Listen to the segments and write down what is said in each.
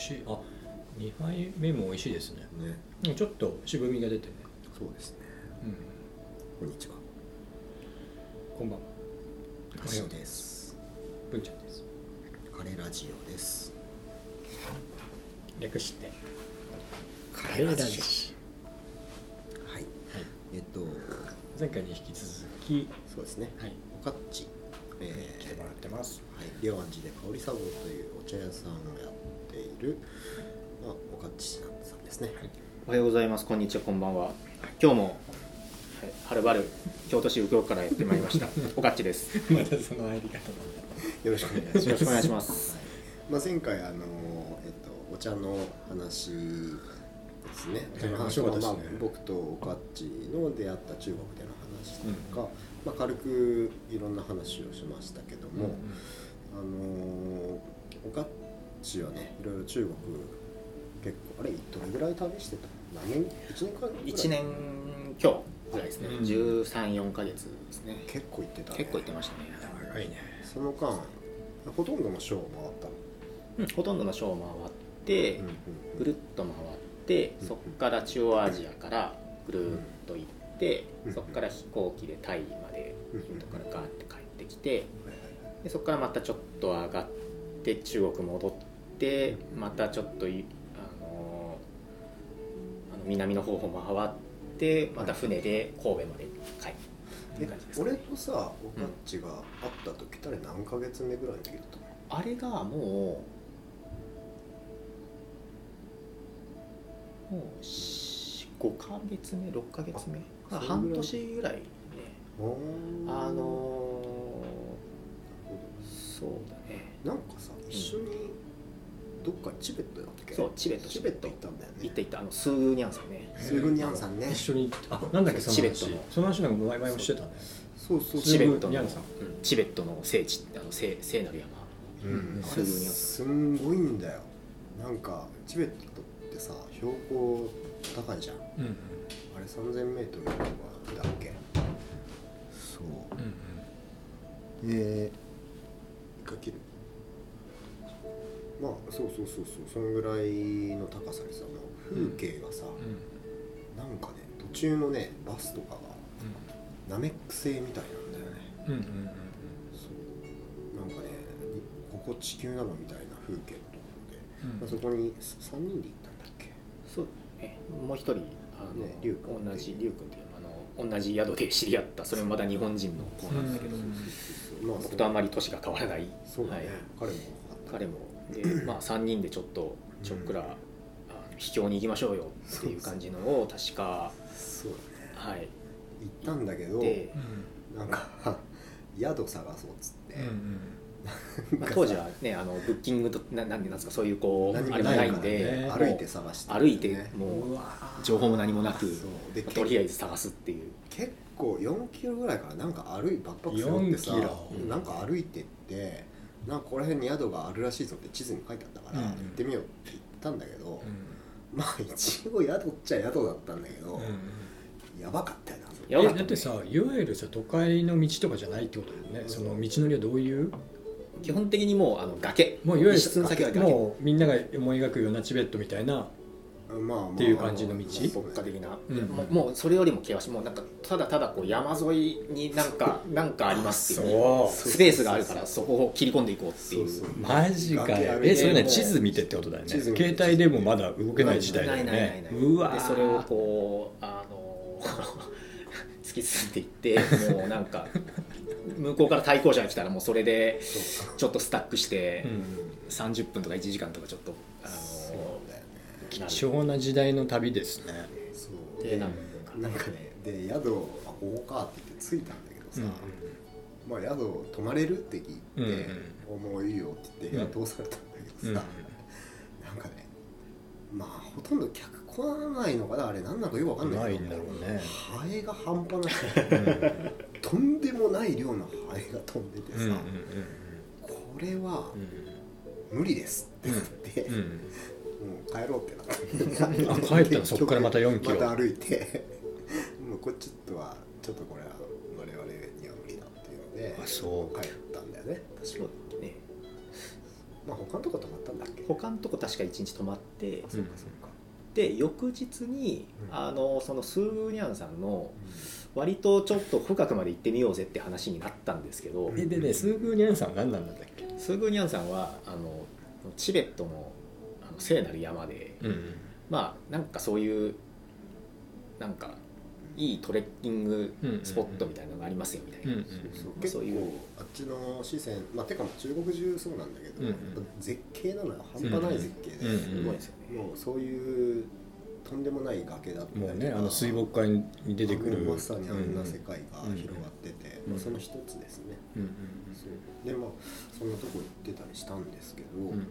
しい。あ2杯目も美味しいですね。ね。うんちょっと渋みが出てね。そうですね。うん。こんにちは。こんばんは。カレです。文ちゃんです。カレラジオです。略して。カレラジはい。はい。えっと前回に引き続き。そうですね。はい。おかっち。え来てもらってます。はい、龍安寺で香り茶房というお茶屋さんをやっる、まあ、おかっちさんですね、おはようございます。こんにちは。こんばんは。今日も、はい、はるばる京都市右京区からやってまいりました。おかっちです。よまたその入り方よろしくお願いしますろしくお願いします。まあ、前回あの、えっと、お茶の話ですねお茶の話は、まあ、僕とおかっちの出会った中国での話とか、まあ、軽くいろんな話をしましたけども、あのおかっちはねいろいろ中国結構あれどれぐらい旅してた何年？1年間ぐらい？一年今日ぐらいですね。うん。十三四ヶ月ですね。結構行ってた、ね、結構行ってましたね。長いね。その間ほとんどのショーを回ったの、うんほとんどのショーを回って、うんうんぐるっと回って、うんそこから中央アジアからぐるっと行って、うんそこから飛行機でタイまでうんインドからガーって帰ってきて、でそこからまたちょっと上がって中国戻ってまたちょっといあのあの南の方を回ってまた船で神戸まで帰るっていう感じですかね。俺とさおかっちが会った時ってあれ何ヶ月目ぐらいの時だったの？あれがもうもう5ヶ月目6ヶ月目。まあ半年ぐらいね。あのそうだね。なんかさ一緒にどっかチベットだったっけ？そうチベット。チベット行ったんだよね。行った行ったあのスーニャンさんね。スーグニャンさんね。一緒にあなんだっけその話。チベットの。その話なんか前々もしてたね。そうそうチベットのチベットの聖地あの聖聖なる山。うん。あれすんごいんだよ。なんかチベットってさ標高高いじゃん。あうんうん。れ 3000m とかだっけ？そう。うんでかけるまあそうそうそうそうそのぐらいの高さでさ風景がさ、うん。なんかね途中のねバスとかがナメック星みたいなんだよね。うんうんうんうん。そう。なんかねにここ地球なのみたいな風景のところで、うん。まあ、そこに3人で行ったんだっけ？そう。ねもう一人あの、ね龍君同じ龍君っていうあの同じ宿で知り合ったそれもまだ日本人の子なんだけど、うん。まあ僕とあんまり年が変わらない。そうだね、はい。彼も彼もで、まあ、3人でちょっとちょっくら、秘境に行きましょうよっていう感じのを確かそうだね。はい。行ったんだけどで、なんか 宿探そうっつって、うんうん。まあ、当時はねあのブッキングとななんでなんですかそういうこうあれもないんで、歩いて探して歩いてねもう情報も何もなくそう。でとりあえず探すっていう。結構4キロぐらいからなんか歩いバックパック背負ってさ4キロ。うんなんか歩いてってなんかここら辺に宿があるらしいぞって地図に書いてあったから、うん行ってみようって言ったんだけど、うんまあ一応宿っちゃ宿だったんだけど、うんやばかったよなやだってさいわゆるさ都会の道とかじゃないってことだよね。その道のりはどういう？基本的にもうあの崖。もういわゆる一室の先は崖。もうみんなが思い描くようなチベットみたいなっていう感じの道牧歌的な、うん。もうもうそれよりも険しいもうなんかただただこう山沿いになんかなんかありますっていうスペースがあるからそこを切り込んでいこうっていう。そうそう。マジかよ。えそれね地図見てってことだよね。携帯でもまだ動けない時代だよないないないねないうわでそれをこうあの 突き進んでいってもうなんか 向こうから対向車が来たらもうそれでちょっとスタックしてうん。30分とか1時間とかちょっとあの貴重な時代の旅ですね。そう。でなんか。ねで宿あここかって言って着いたんだけどさ、まあ宿泊まれるって聞いてうんうん「おもういいよ」って言ってうん。宿通されたんだけうんどさ、なんかねまあほとんど客来ないのかなあれ何なのかよくわかんないけどないんだろうね。ハエが半端なうん。いとんでもない量のハエが飛んでてさ、これはうん。無理ですってなって、うんもう帰ろうってなって。あ帰ったのそっからまた4キロ。また歩いてもうこっちとはちょっとこれは我々には無理だっていうのであそう。帰ったんだよね。確かそうね。まあ他のとこ泊まったんだっけ？他のとこ確か1日泊まってそうかそうか、で翌日に、うん。あのそのスーグニャンさんの割とちょっと深くまで行ってみようぜって話になったんですけど、えでねスーグーニャンさんは何なんだったっけ？スーグニャンさんはあのチベットの聖なる山でうん。まあなんかそういうなんかいいトレッキングスポットみたいなのがありますよみたいな、うんそう結構そういう。あっちの四川まあてか中国中そうなんだけど、うんうん。絶景なのよ。半端ない絶景で、うんうんすごいですよね、もうそういうとんでもない崖だったりとかもうねあの水墨画に出てくる。まさにあんな世界がうん広がってて、うんまあ、その一つですね、うんうん。そう。でまあそんなとこ行ってたりしたんですけど、うんうん。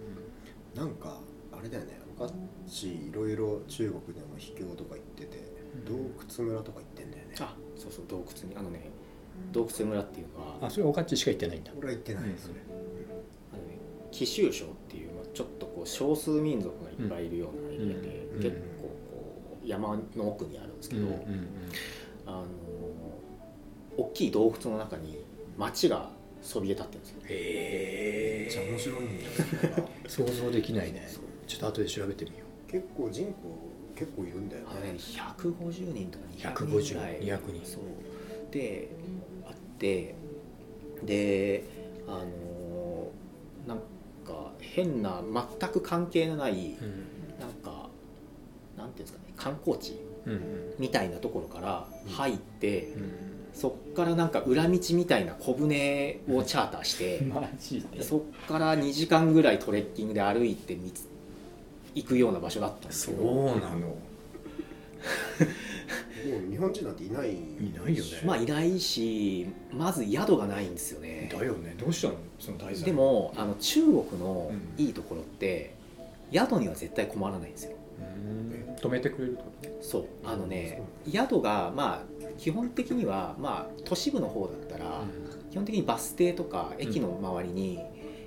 なんかあれだよね。おかっちいろいろ中国でも秘境とか行ってて洞窟村とか行ってんだよね。あそうそう洞窟にあのね洞窟村っていうのはあそれおかっちしか行ってないんだ。俺は行ってない、うん。それ。あのね貴州省っていうまあちょっとこう少数民族がいっぱいいるようなエリアで、うん。結構こう山の奥にあるんですけど、うんうんあの大きい洞窟の中に町がそびえ立ってるんですよ。へめっちゃ面白いんだよ 想像できないね。そうちょっと後で調べてみよ結構人口結構いるんだよね。ね150人とか200 150人ぐらい。200人。そう。であってであのなんか変な全く関係のない、う、うん。なんかなんていうんですかね観光地みたいなところから入って、うん。そっからなんか裏道みたいな小船をチャーターして、マジで？そっから2時間ぐらいトレッキングで歩いてみつ行くような場所だったんですけど。そうなの。もう日本人なんていない。いないよね。まあいないしまず宿がないんですよね。だよね。どうしたの？その滞在でもあの中国のうん。いいところって宿には絶対困らないんですよ。うん。止めてくれるってこ？とそう。あのね宿がまあ基本的にはまあ都市部の方だったら、基本的にバス停とか駅の周りに、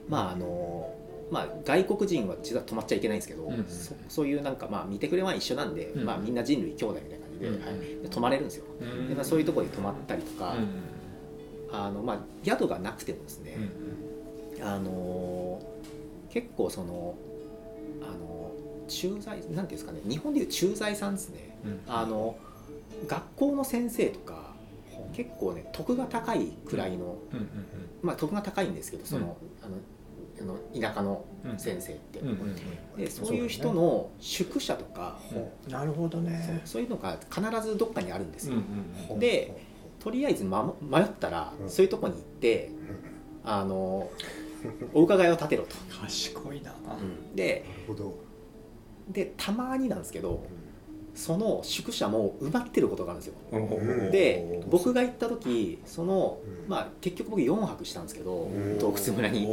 まああのまあ、外国人は実は泊まっちゃいけないんですけど、うんそそういうなんかまあ見てくれは一緒なんで、うん。まあ、みんな人類兄弟みたいな感じで,、うんはい、で泊まれるんですよ、うん。でまあ、そういうところに泊まったりとか、うんあのまあ、宿がなくてもですね、あの結構そのあの駐在なんていうんですかね日本でいう駐在さんですね。うんあの学校の先生とか結構ね得が高いくらいの、うんうんまあ得が高いんですけどその,、あのあの田舎のうん。先生って、うんうんうん。でそういう人の宿舎とか、う。んなるほどそうねそういうのが必ずどっかにあるんですうんよ、うん。でとりあえず、ま、迷ったら、うん。そういうとこに行ってあのお伺いを立てろと、賢いな。でなるほど、でたまになんですけどその宿舎も埋まってることがあるんですよ。んで僕が行った時その、うん。まあ、結局僕4泊したんですけどうん。洞窟村に。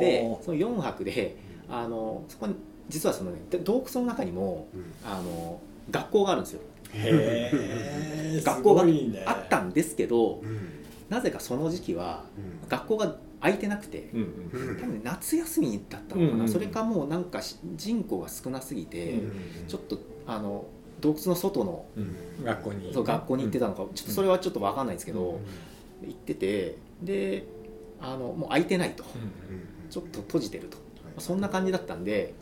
でその4泊であのそこに実はその、ね、で洞窟の中にもうん。あの学校があるんですよ。学校があったんですけどうん。なぜかその時期はうん。学校が空いてなくてうんうん。多分ね夏休みだったのかな、うんうんそれかもうなんかし人口が少なすぎて、うん。ちょっとあの洞窟の外の学校に。そう学校に行ってたのか、ちょっとそれはちょっと分かんないんですけど、うん。行っててであのもう空いてないと。ちょっと閉じてると。はい。そんな感じだったんで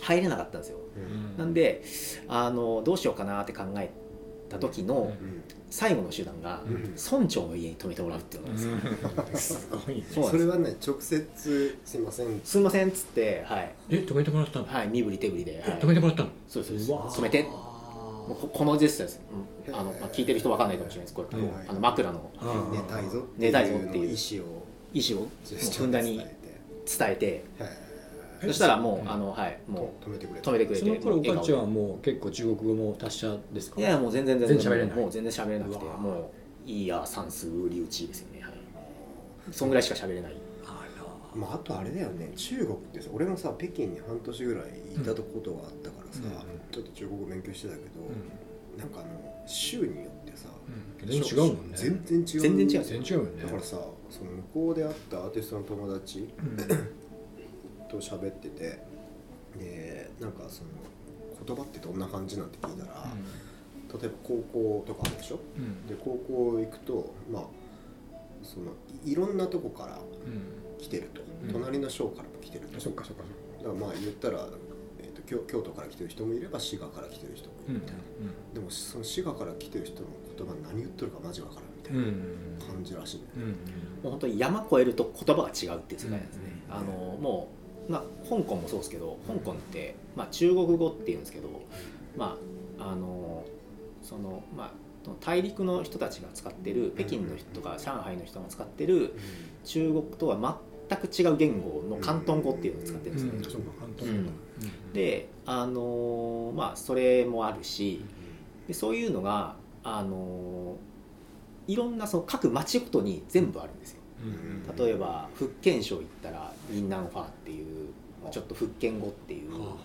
入れなかったんですよ。うん。なんであのどうしようかなって考えた時のうん。最後の手段がうん。村長の家に泊めてもらうっていうのなんですよ、すごいね。それはね直接すいません。すいませんっつってはい、え止めてもらったの？はい、身振り手振りで、はい。え止めてもらったの？そうですそうです。うわー。止めてここのジェスチャーです、うん。あのまあ、聞いてる人分かんないかもしれないですこれ、うんあの枕の。うん寝たいぞ。寝たいぞっていう。意思を。意思をふんだんに伝えて。て。へえそしたらもう、うんあのはいーも止めてくれう止めてくれてその頃お笑顔で。かちはもう結構中国語も達者ですか？いやいやもう全然全然。全然喋れない。もう全然喋れなくてもういいや算数理打ちですよね。はい。そんぐらいしか喋れない。あまあ、あとあれだよね。中国ってさ俺もさ北京に半年ぐらいいたことがあったからさ、うんちょっと中国語勉強してたけど、らなんかあの州によってさ、うん全然違うもんね。全然違う。全然違う。全然違うよね。だからさその向こうで会ったアーティストの友達 と喋っててでなんかその言葉ってどんな感じなんて聞いたら、例えば高校とかあるでしょ？うん。で高校行くとまあそのいいろんなとこから来てると、ううん。隣の省からも来てると。そっかそっかだからまあ言ったら、えー、と京京都から来てる人もいれば滋賀から来てる人もいるみたいな、でもその滋賀から来てる人の言葉何言ってるかマジわからんみたいうんうん。な感じらしいね、うんもう本当に山越えると言葉が違うっていう世界なんですね、うん。あのもう、まあ、香港もそうですけど香港って、まあ、中国語っていうんですけど、まあ、あのそのまあ大陸の人たちが使ってる北京の人とか上海の人が使ってる中国とは全く違う言語の広東語っていうのを使ってるんですね、うん。そうか簡単だであのまあそれもあるしでそういうのがあのいろんなその各町ごとに全部あるんですよ。うん。例えば福建省行ったらインナンファーっていうまあちょっと福建語っていう、ま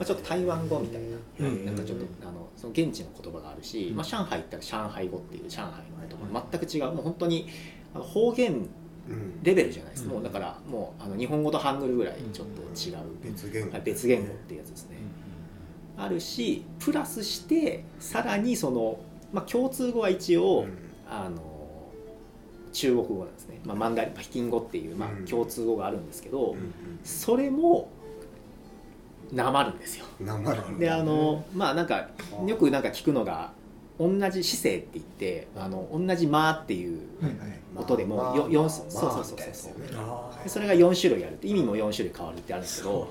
あ、ちょっと台湾語みたいな,、うん。なんかちょっとあのその現地の言葉があるし、まあ、上海行ったら上海語っていう上海の言葉全く違うもう本当にあの方言うんレベルじゃないです、うん。もうだからもうあの日本語とハングルぐらいちょっと違う、別言語、はい別言語っていうやつですね、あるしプラスしてさらにその、まあ、共通語は一応、うん。あの中国語なんですね、まあ、マンダリン北京語っていう、まうん。あ、共通語があるんですけど、うんそれもなまるんですよ。うんなまるであのまあなんかよくなんか聞くのが同じ姿勢って言ってあの同じ「間」っていううん音でもまあまあよ四まあそうそうそうそう。それが4種類あるって意味も4種類変わるってあるんですけど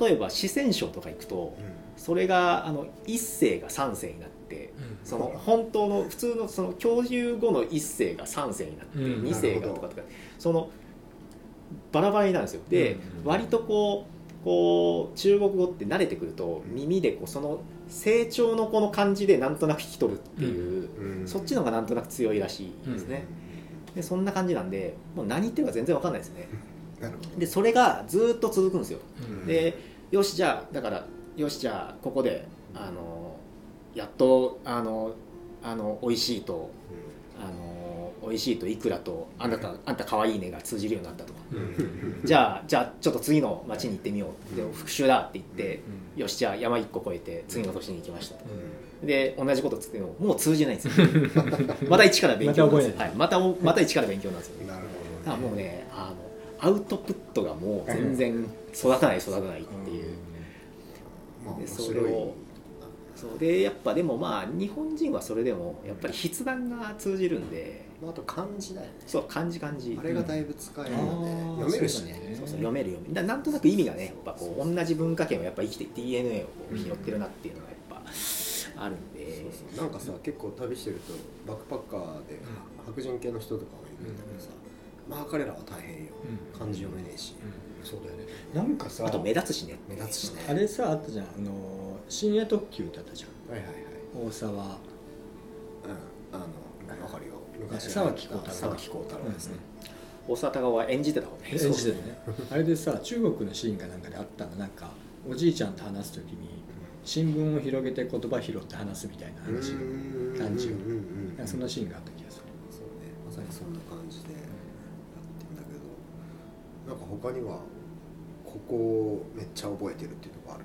例えば四川省とか行くとそれがあの一声が三声になってその本当の普通のその共有語の一声が三声になってうん。二声がとかとかそのバラバラになるんですよ。でうん。割とこうこう中国語って慣れてくると耳でこうその成長のこの感じでなんとなく聞き取るっていううん。そっちの方がなんとなく強いらしいですね。でそんな感じなんでもう何言ってるか全然わかんないですね。でそれがずっと続くんですよ。うん。でよしじゃあだからよしじゃあここであのやっとあのあの美味しいと美味しいといくらとあなたあんた可愛いねが通じるようになったとうん。じゃあじゃあちょっと次の町に行ってみようで復習だって言ってよしじゃあ山一個越えて次の年に行きました。とで同じことつってももう通じないんですよ。また一から勉強なんですよ。はい、またまた一から勉強なんですよ。なるだからもうねあのアウトプットがもう全然育たない育たないっていう。ほどまあ面でそれをそう。でやっぱでもまあ日本人はそれでもやっぱり筆談が通じるんでまああと漢字だよね。そう漢字漢字。あれがだいぶ使えるうん。のであー読めるしね。そうそう読める読めるだなんとなく意味がねやっぱこう同じ文化圏をやっぱ生きて DNA をこう拾ってるなっていうのがやっぱあるんで。そうそう。なんかさ結構旅してるとバックパッカーで白人系の人とかもいるんだけどさまあ彼らは大変よ。うん。漢字読めねえし。そうだよね。なんかさあと目立つしね。目立つしね。あれさあったじゃん。あの深夜特急ってあったじゃん。はいはいはい。大沢。うん。あのわかるよ昔沢木耕太郎。沢木耕太郎ですね。大沢たかおは演じてた方ね。演じてるね。あれでさ中国のシーンかなんかであったの。なんかおじいちゃんと話す時に新聞を広げて言葉拾って話すみたいな話の感じ。をそんなシーンがあった気がする。そうね。まさにそんな感じでやってんだけどなんか他にはここをめっちゃ覚えてるっていうとこある？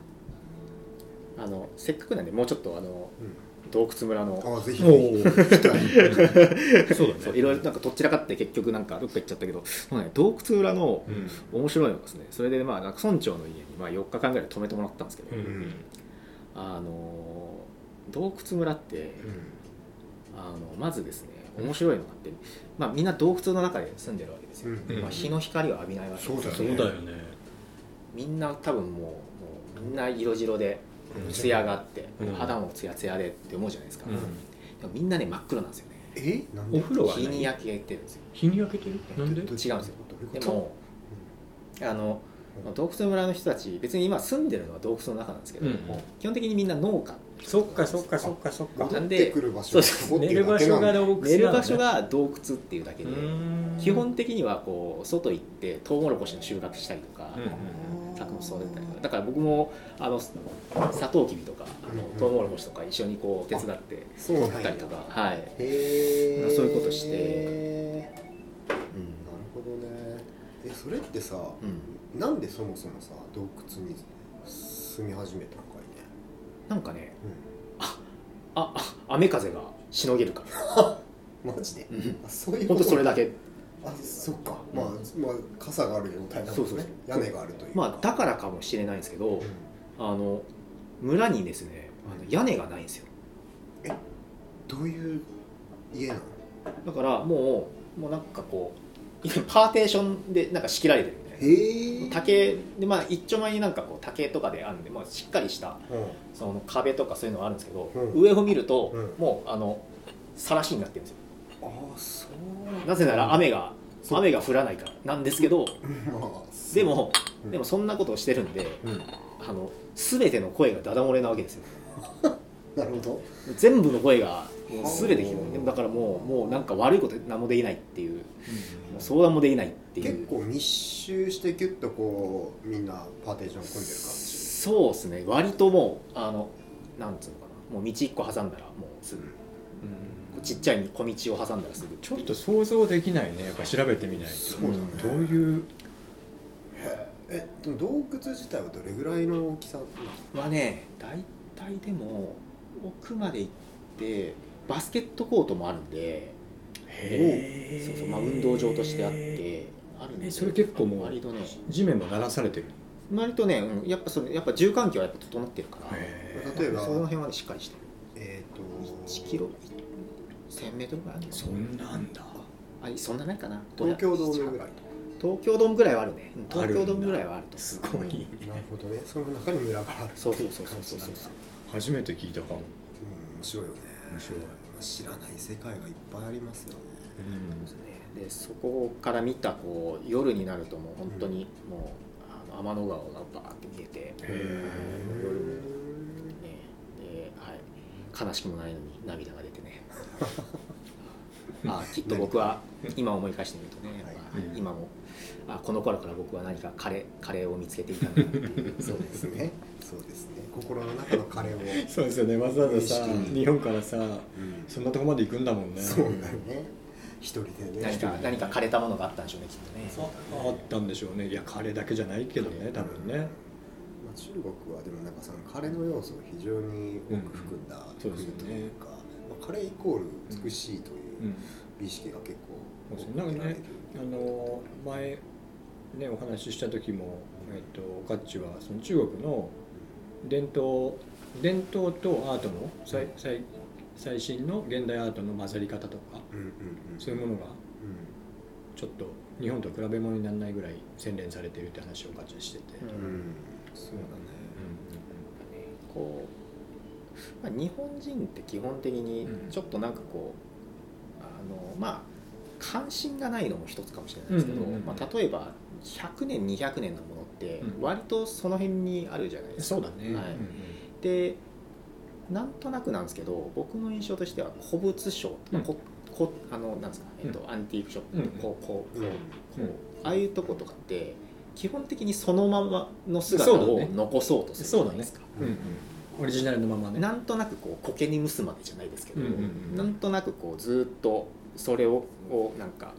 あのせっかくなんでもうちょっとあのうん洞窟村の。ああぜひおお そうだそういろいろなんかとっちらかって結局なんかどっか行っちゃったけど、ね、洞窟村のうん。面白いのがですねそれでまあ村長の家にまあ4日間ぐらい泊めてもらったんですけど、うん。あの洞窟村ってあのまずですね面白いのがあって、まあ、みんな洞窟の中で住んでるわけですよ、うん。まあ、日の光を浴びないわけですそうだよね。そうだよね。みんな多分もうもうみんな色白で艶があって、うん。肌もツヤツヤでって思うじゃないですか、うん。でもみんなね真っ黒なんですよね。え？なんで？お風呂は日に焼けてるんですよ。日に焼けてる？なんで？違うんですよ。でもあの洞窟村の人たち別に今住んでるのは洞窟の中なんですけど、うん。基本的にみんな農家。そっかそっかそっかそっか。戻ってくる場所。そう寝る場所が洞窟寝る場所が洞窟っていうだけで、うん。基本的にはこう外行ってトウモロコシの収穫したりとか、うん作物育てたりとか。だから僕もあのサトウキビとかあのうんトウモロコシとか一緒にこう手伝ってそうなんや取ったりとかはい。そういうことして。うんなるほどね。えそれってさ、うん。なんでそもそもさ洞窟に住み始めたのかいね、なんかねうああ雨風がしのげるから。ん、マジで？うん。あそういう本当それだけああそっか、まあ、まあ傘がある状態なんですそうそう。ね屋根があるという。かまあだからかもしれないんですけど、あの村にですねあの屋根がないんですよ。どういう家なの？だからもうもうなんかこうパーテーションでなんか仕切られてるみたいな。へえ。竹でまあ一丁前になんかこう竹とかであるんで、まあ、しっかりしたその壁とかそういうのがあるんですけど、うん。上を見ると、うん。もうあのさらしになってるんですよなぜなら雨がそう。雨が降らないからなんですけどまあでもうん。でもそんなことをしてるんでうん。あの全ての声がダダ漏れなわけですよ。なるほど。全部の声がもう全て聞こえてだからもうもうなんか悪いこと何もできないっていう。もう相談もできないっていう。結構密集してギュッとこうみんなパーテーション組んでる感じ。そうですね。割ともうあのなんつうのかな。もう道一個挟んだらもうすぐ。こうちっちゃい小道を挟んだらすぐちょっと想像できないね。やっぱ調べてみないと。そうだね。どういう？えでも洞窟自体はどれぐらいの大きさ？はね大体でも奥まで行ってバスケットコートもあるんで。へそうそう、まあ、運動場としてあってあるんで。えそれ結構もう割とね。地面も鳴らされてる？割とね、うんやっぱそれやっぱ住環境はやっぱ整ってるから。例えば？その辺はねしっかりしてる。えっ、と1キロ？1000メートルぐらいあるそんなんだ。あそんなないかな。東京ドームぐらい。東京ドームぐらいはあるね。東京ドームぐらいはあると。すごい。なるほどね。その中に村があるそうそうそうそうそうそう。初めて聞いたかも。うん面白いよね面白い知らない世界がいっぱいありますよね。ですねでそこから見たこう夜になるともう本当にもう、あの天の川がバーって見えて、へ夜もね。で、はい、悲しくもないのに涙が出てね あきっと僕は今思い返してみるとね、はい。今もあこの頃から僕は何かカレーカレーを見つけていたんだなっていう。そうですね。そうですね。心の中の彼を、そうですよね。わざわざさ日本からさうん。そんなとこまで行くんだもんね。そうだよね。一人でね。何か何か枯れたものがあったんでしょうねきっとね。あったんでしょうね。いや彼だけじゃないけどね多分ね。まあ、中国はでもなんかそのカレーの要素を非常に多く含んだ国というか、まあ、カレーイコール美しいといううん。美意識が結構そうですねなん。かねあの前ねお話しした時もえっとオカッチはその中国の伝統伝統とアートの最最最新の現代アートの混ざり方とかうん。うん。うん。そういうものがうん。ちょっと日本と比べ物にならないぐらい洗練されているって話をオカッチはしてて、うん。うん。そうだねこう、まあ、日本人って基本的にうん。ちょっとなんかこう、あのまあ関心がないのも一つかもしれないですけど、うんうんうんまあ、例えば100年200年のものってうん。割とその辺にあるじゃないですか。そうだね、はい。でなんとなくなんですけど僕の印象としては古物商、まあここあのなんですか、えっとアンティークショップ、うんこうこうこううん。こううんああいうとことかって基本的にそのままの姿を残そうとするじゃないですか。うんうんオリジナルのままね。なんとなくこう苔に蒸すまでじゃないですけど、うんうんうんなんとなくこうずっとそれををなんか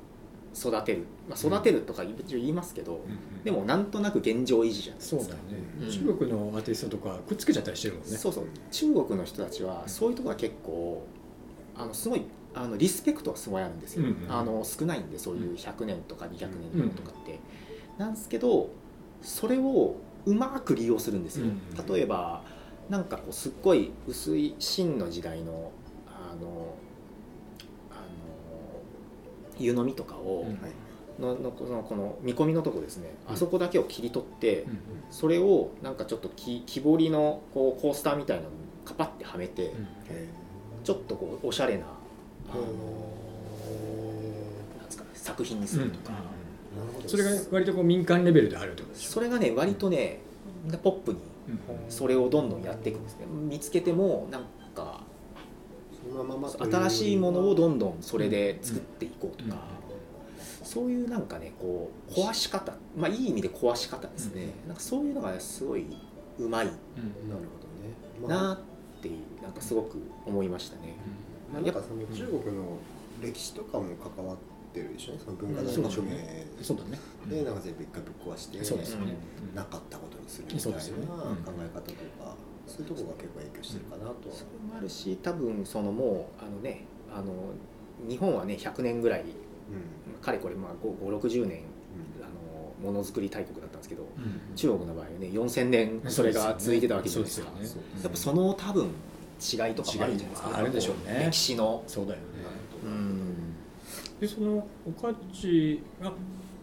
育てる、まあ、育てるとか言いますけど、でもなんとなく現状維持じゃないですか。そうだね、うん。中国のアーティストとかくっつけちゃったりしてるもんね。そうそう。中国の人たちはそういうところが結構あのすごいあのリスペクトはすごいあるんですよ、うんうんあの少ないんでそういう100年とか200年のものとかって、なんですけどそれをうまく利用するんですよ、うんうん。例えばなんかこうすっごい薄い秦の時代のあのあの湯飲みとかを、うん。はい。ののこのこの見込みのとこですね、うん。あそこだけを切り取って、うんそれをなんかちょっと木木彫りのこうコースターみたいなのにカパッてはめて、へちょっとこうおしゃれなあのー。なんですかね作品にするとか、なるほど。それが割とこう民間レベルであるってことでしょ。それがね割とねポップにうんそれをどんどんやっていくんですね。見つけてもなんかそのまま新しいものをどんどんそれで作っていこうとか、うん。そういうなんかねこう壊し方。まあいい意味で壊し方ですね、うん。なんかそういうのがねすごいうまい。なるほどね、まあ。なっていうなんかすごく思いましたね。まあ、なんかその中国の歴史とかも関わってるでしょ？その文化財の署名そうだね。でなんか全部一回ぶっ壊してそうですよね、なかったことにするみたいな考え方とかそういうところが結構影響してるかなとは。それもあるし多分そのもうあのねあの日本はね100年ぐらいかれこれまあ560年あのものづくり大国だったんですけど中国の場合はね4000年それが続いてたわけじゃないですか。やっぱその多分違いとかもあるんじゃないですか。あるでしょうね。歴史の。そうだよね。うんでそのおかっちが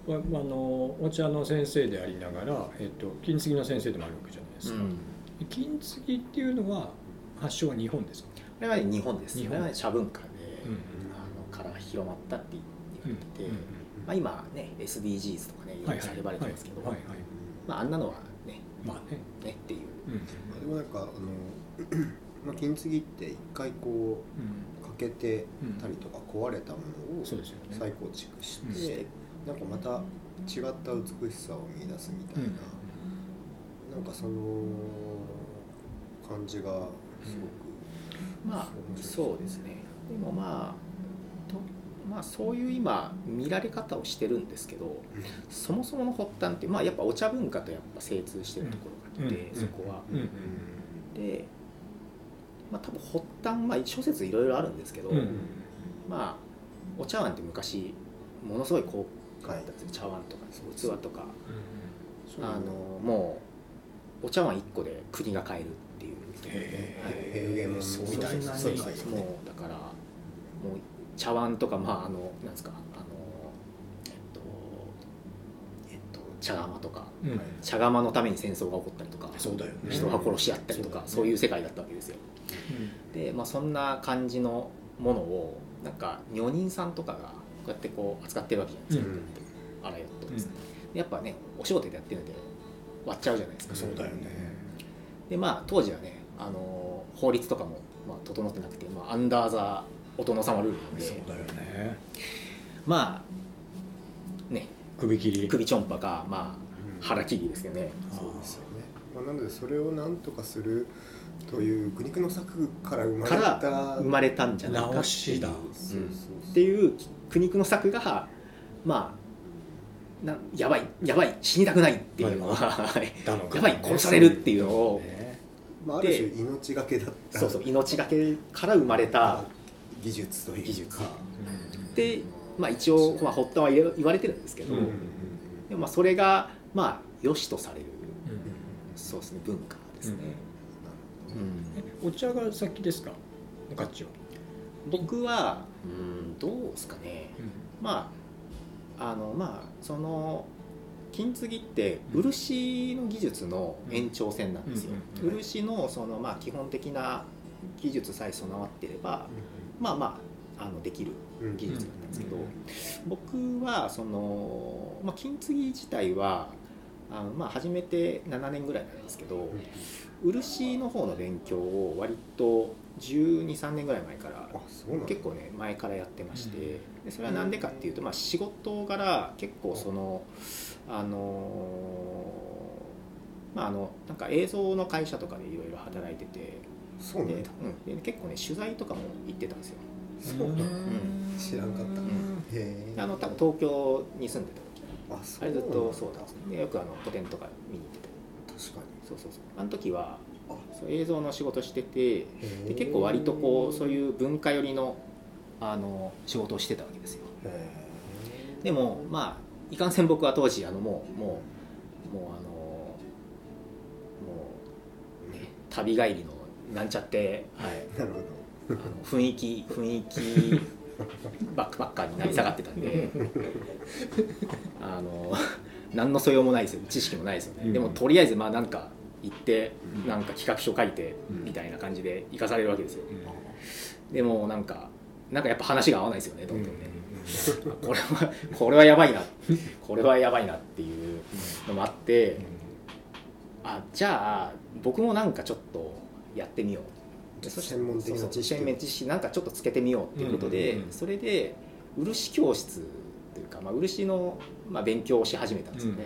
わあのお茶の先生でありながら、えっと、金継ぎの先生でもあるわけじゃないですか、うん。金継ぎっていうのは発祥は日本ですか、これはね日本です。日本。はね茶文化で、うんあのから広まったって言われてて、うんまあ、今ね SDGs とかねいろいろ叫ばれてますけど、はいはいまあ、あんなのはねまあね、ねっていう。うんでもなんかあの まあ金継ぎって一回こう欠けてたりとか壊れたものを再構築して、なんかまた違った美しさを見出すみたいな、なんかその感じがすごく、まあそうですね。でもまあとまあそういう今見られ方をしてるんですけどそもそもの発端って、まあ、やっぱお茶文化とやっぱ精通してるところがあって、うん。そこは。で、まあ、多分発端、まあ、諸説いろいろあるんですけど、うん。まあお茶碗って昔ものすごい高価だったんですよ茶碗とか器とかそうあのもうお茶碗1個で国が買えるっていう。へ平原そうみたいなそんなに世界よねもうだからもう茶碗とかまああのなんですかあのえっとえっと茶釜とかうん茶釜のために戦争が起こったりとかそうだよね人が殺し合ったりとか、うんそういう世界だったわけですよで、まあ、そんな感じのものをなんか女人さんとかがこうやってこう扱ってるわけじゃないですか、あらよっとですね、でやっぱねお仕事でやってるんで割っちゃうじゃないですか、そうだよね。でまあ当時はねあの法律とかも、まあ、整ってなくて、まあ、アンダーザお殿様ルールなんで。そうだよね。まあね。首切り。首ちょんぱかまあうん。腹切りですよね。そうですよね、まあ、なのでそれを何とかするという苦肉の策から生まれた生まれたんじゃないかっていう。苦肉の策がまあなやばいやばい死にたくないっていうのは、やばい殺されるっていうのを。ね。まあ、ある種命がけだった。そうそう命がけから生まれた技術というか。技術。で、まあ、一応、まあ、発端は言われてるんですけど、でもまあそれがまあ良しとされる。うんそうですね文化ですね、うん。えお茶が先ですか？おかっちは。僕はうんどうですかね。まああのまあその金継ぎって漆の技術の延長線なんですよ、漆のそのまあ基本的な技術さえ備わっていればまあまああのできるうん技術だったんですけど、うん。僕はその、まあ、金継ぎ自体はあの、まあ、始めて7年ぐらいなんですけど漆の方の勉強を割と1 2 3年ぐらい前から結構ね前からやってまして、でそれは何でかっていうと、まあ、仕事柄結構そのあのまああのなんか映像の会社とかでいろいろ働いててで、そうなんだ。うん、で結構ね取材とかも行ってたんですよ。そうなんだ。ん。知らんかった。うん。へえあの多分東京に住んでた時ああれずっとそうなんですね。でよくあの個展とか見に行ってて確かに。そうそうそう。あの時はあ。そう映像の仕事しててで結構割とこうそういう文化寄りのあの仕事をしてたわけですよ。へでもまあいかんせん僕は当時あのもうもうもうあのもう、ね、旅帰りのなんちゃって、はい、え なるほあの雰囲気雰囲気バックパッカーになり下がってたんで あの 何の素養もないですよ。知識もないですよね、うん。でもとりあえずまあなんか行ってうん。なんか企画書書いてうん。みたいな感じで行かされるわけですよ。うん。でもなんかなんかやっぱ話が合わないですよねどんどんね、うん。これはこれはやばいな。これはやばいなっていうのもあってあじゃあ僕もなんかちょっとやってみよう。でそして専門的な知識知識なんかちょっとつけてみようっていうことで、それで漆教室というか、まあ、漆の、まあ、勉強をし始めたんですよね、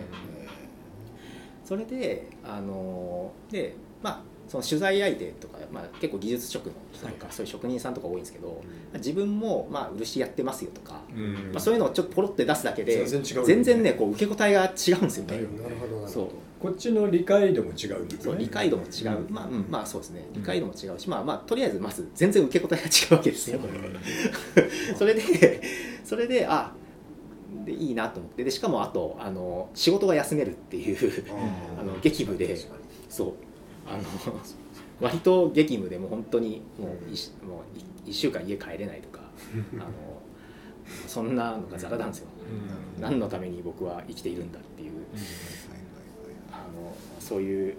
それであのでまあその取材相手とか、まあ、結構技術職の人とか、そういう職人さんとか多いんですけど自分も、まあ、漆やってますよとか、うん。まあ、そういうのをちょっとポロって出すだけで全然ね。こう受け答えが違うんですよね。そう。こっちの理解度も違うそうね理解度も違う、うん。まあ、うんまあそうですね。理解度も違うし、まあまあとりあえずまず全然受け答えが違うわけですよ。それで それであでいいなと思って。でしかもあとあの仕事が休めるっていうあの劇部でそう。あの割と激務でもう本当にもう 1, もう1週間家帰れないとかあのそんなのがざらなんですよ。うん。何のために僕は生きているんだっていう。あのそういう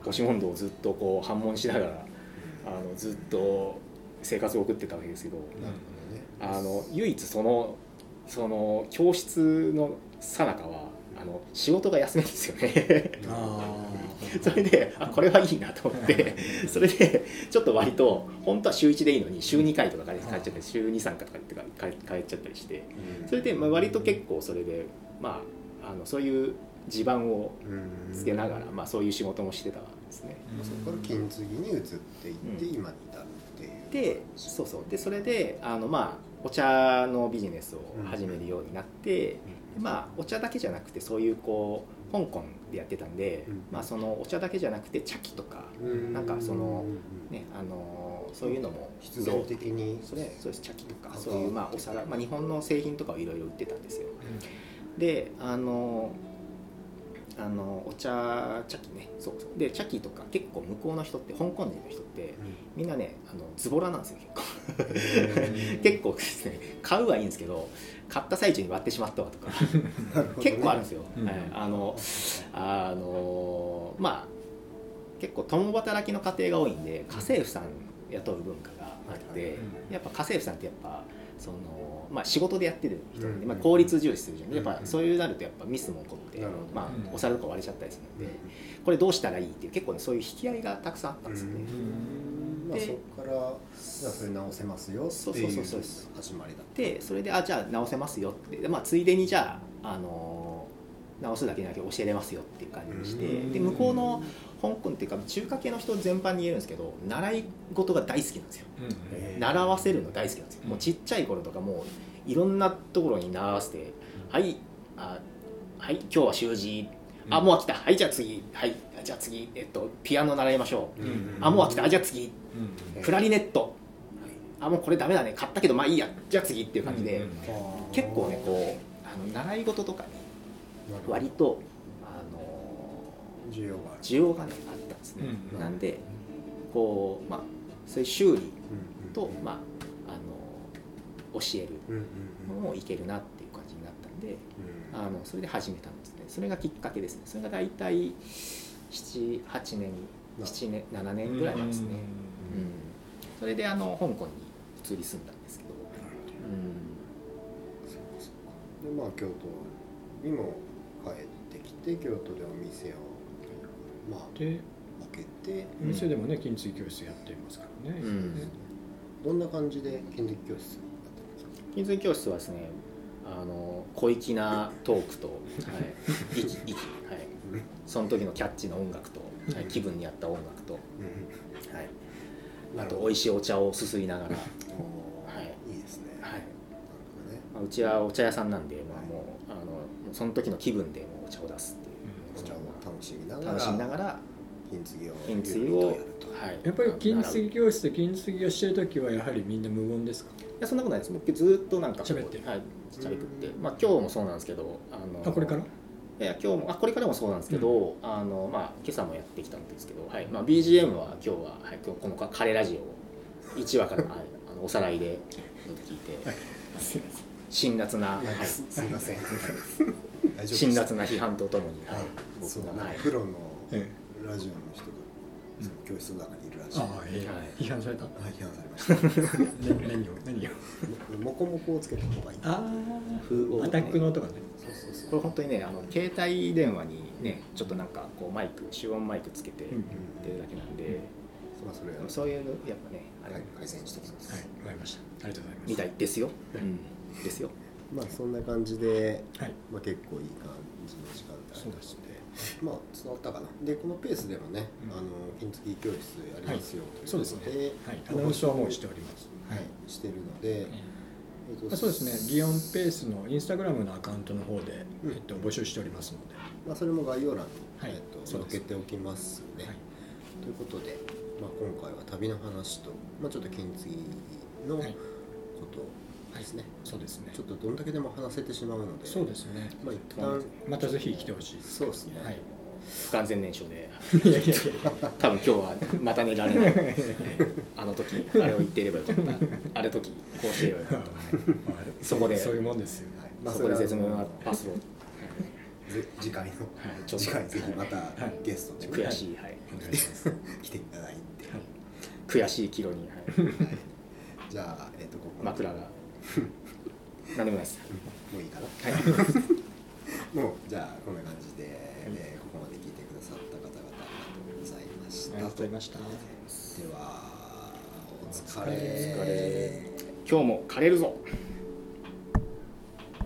押し問答をずっとこう反問しながらあのずっと生活を送ってたわけですけど。あの唯一そのその教室の最中はあの仕事が休めるんですよね。あ それであこれはいいなと思ってそれでちょっと割と本当は週1でいいのに週2回とか帰っちゃったり週23回とか帰帰っちゃったりしてうん。それでまあ割と結構それでまああのそういう地盤をうんつけながら、まあ、そういう仕事もしてたんですね。ーそこから金継ぎに移っていってうん。今に至るでそうそう。でそれであのまあお茶のビジネスを始めるようになって、まあお茶だけじゃなくてそういうこう香港でやってたんで、うん。まあそのお茶だけじゃなくて茶器とか、うん。なんかそのうん。ねあのそういうのも必然的に。それそうです。茶器とかあそういうまあお皿、まあ、日本の製品とかをいろいろ売ってたんですよ。であのあのお茶茶器ね。そうそう。で茶器とか結構向こうの人って香港人の人ってみんなねあのズボラなんですよ結構。結構ですね買うはいいんですけど買った最中に割ってしまったわとか結構あるんですよ、うん。はい、あのあのまあ結構共働きの家庭が多いんで家政婦さん雇う文化があって、やっぱ家政婦さんってやっぱその、まあ、仕事でやってる人なんで、うん。まあ、効率重視するじゃん。やっぱうん。そういうなるとやっぱミスも起こって、まあう、ん。お皿とか割れちゃったりするんで、これどうしたらいいっていう結構ねそういう引き合いがたくさんあったんですよね。うん。まあでそこからじゃあそれ直せますよってそういうそうそうそう。始まりだでそれであじゃあ直せますよって。で、まあ、ついでにじゃあ、あの直すだけだけ教えれますよっていう感じにしてうん。で向こうの香港っていうか中華系の人全般に言えるんですけど習い事が大好きなんですよ。うん習わせるの大好きなんですよ、うん。もうちっちゃい頃とかもういろんなところに習わせて「はいあはい今日は習字。あもう飽きた。はいじゃあ次。はいじゃあ次、えっと、ピアノ習いましょう、うんあもう飽きた。あじゃあ次。うんクラリネット。あもうこれダメだね。買ったけどまあいいや。じゃあ次っていう感じで、うん結構ねこうあの習い事とかにう割と需要が需要がねあったんですね、うん。なんでこうまあそういう修理うんと、まあ、あの教えるのもいけるなっていう感じになったんでうん。あのそれで始めたんですね。それがきっかけですね。それが大体78年7年7年ぐらいなんですね、うんそれであの香港に移り住んだんですけど、そうかそうか。でまあ京都にも帰ってきて京都でお店をまあで開けて。お店でもね金継ぎ教室やってますからね、うん。どんな感じで金属教室だったんですか？金継ぎ教室はですねあの小粋なトークと、はい、息息はい、その時のキャッチの音楽と、はい、気分に合った音楽と、はい、あと美味しいお茶をすすりながら、はい。いいですね。はい。まあ、うちはお茶屋さんなんで、まあ、もうあのその時の気分でもうお茶を出す楽しみながら楽しみながら金継ぎを金継ぎを、ゆはいるりとやると、い、やっぱり金継ぎ教室で金継ぎをしてる時はやはりみんな無言ですか？いやそんなことないです。僕ずっとなんか喋って。るはい喋ってて、まあ、今日もそうなんですけどあのあこれから？いや今日もあこれからもそうなんですけど、あのまあ、今朝もやってきたんですけど、はいまあ、BGM は今日は、はい、今日このカレーラジオ1話から、はい、あのおさらいで聞いて、辛辣な、はい。すすいません辛辣な批判とともに、はい、僕そうが、はい、プロのえラジオの人がその教室の中にいるらしい、ああええ。はい。批判された？あ批判されました。ね何を？何を？モコモコをつけた方がいい。あ風をあアタックの音がね。そうそうそう。これ本当にねあの携帯電話にねちょっとなんかこうマイク集音マイクつけてうん。出るだけなんで、まあそれは。そういうやっぱねあれ、はい。改善してきます、はい。わかりました。ありがとうございます。みたいですよ、うん、ですよまあそんな感じで、はい。まあ、結構いい感じの時間帯ですでまあ伝わったかな。でこのペースでもね、うん。あの金継ぎ教室やりますよ、とそういうことで。ですね。はい。アナウンスはもうしております。はい、してるので、えっとあそうですね。ギオンペースのインスタグラムのアカウントの方で、うん。えっと、募集しておりますので、まあ、それも概要欄に、はい。えっと載っけておきますね、はい。ということで、まあ、今回は旅の話と、まあ、ちょっと金継ぎのこはい。とをですね、そうですね。ちょっとどんだけでも話せてしまうので。そうですね。まあ一旦またぜひ来てほしいそうですね。はい。不完全燃焼で。いやいやいや多分今日はまた寝られない。あの時あれを言っていればよかった。あれ時こうしていればよかった。そこで。そういうもんですよ。まあそこで絶妙なパスを。ぜ次回の、ちょっと次回ぜひまたはいゲストに悔しい、はい、来ていただいて、悔しいキロに、はい、じゃあ、えっとここ枕が 何でもないです。もういいかな。はい。もうじゃあこんな感じで、えーここまで聞いてくださった方々ありがとうございました。ありがとうございました。ではお疲れ。今日も枯れるぞ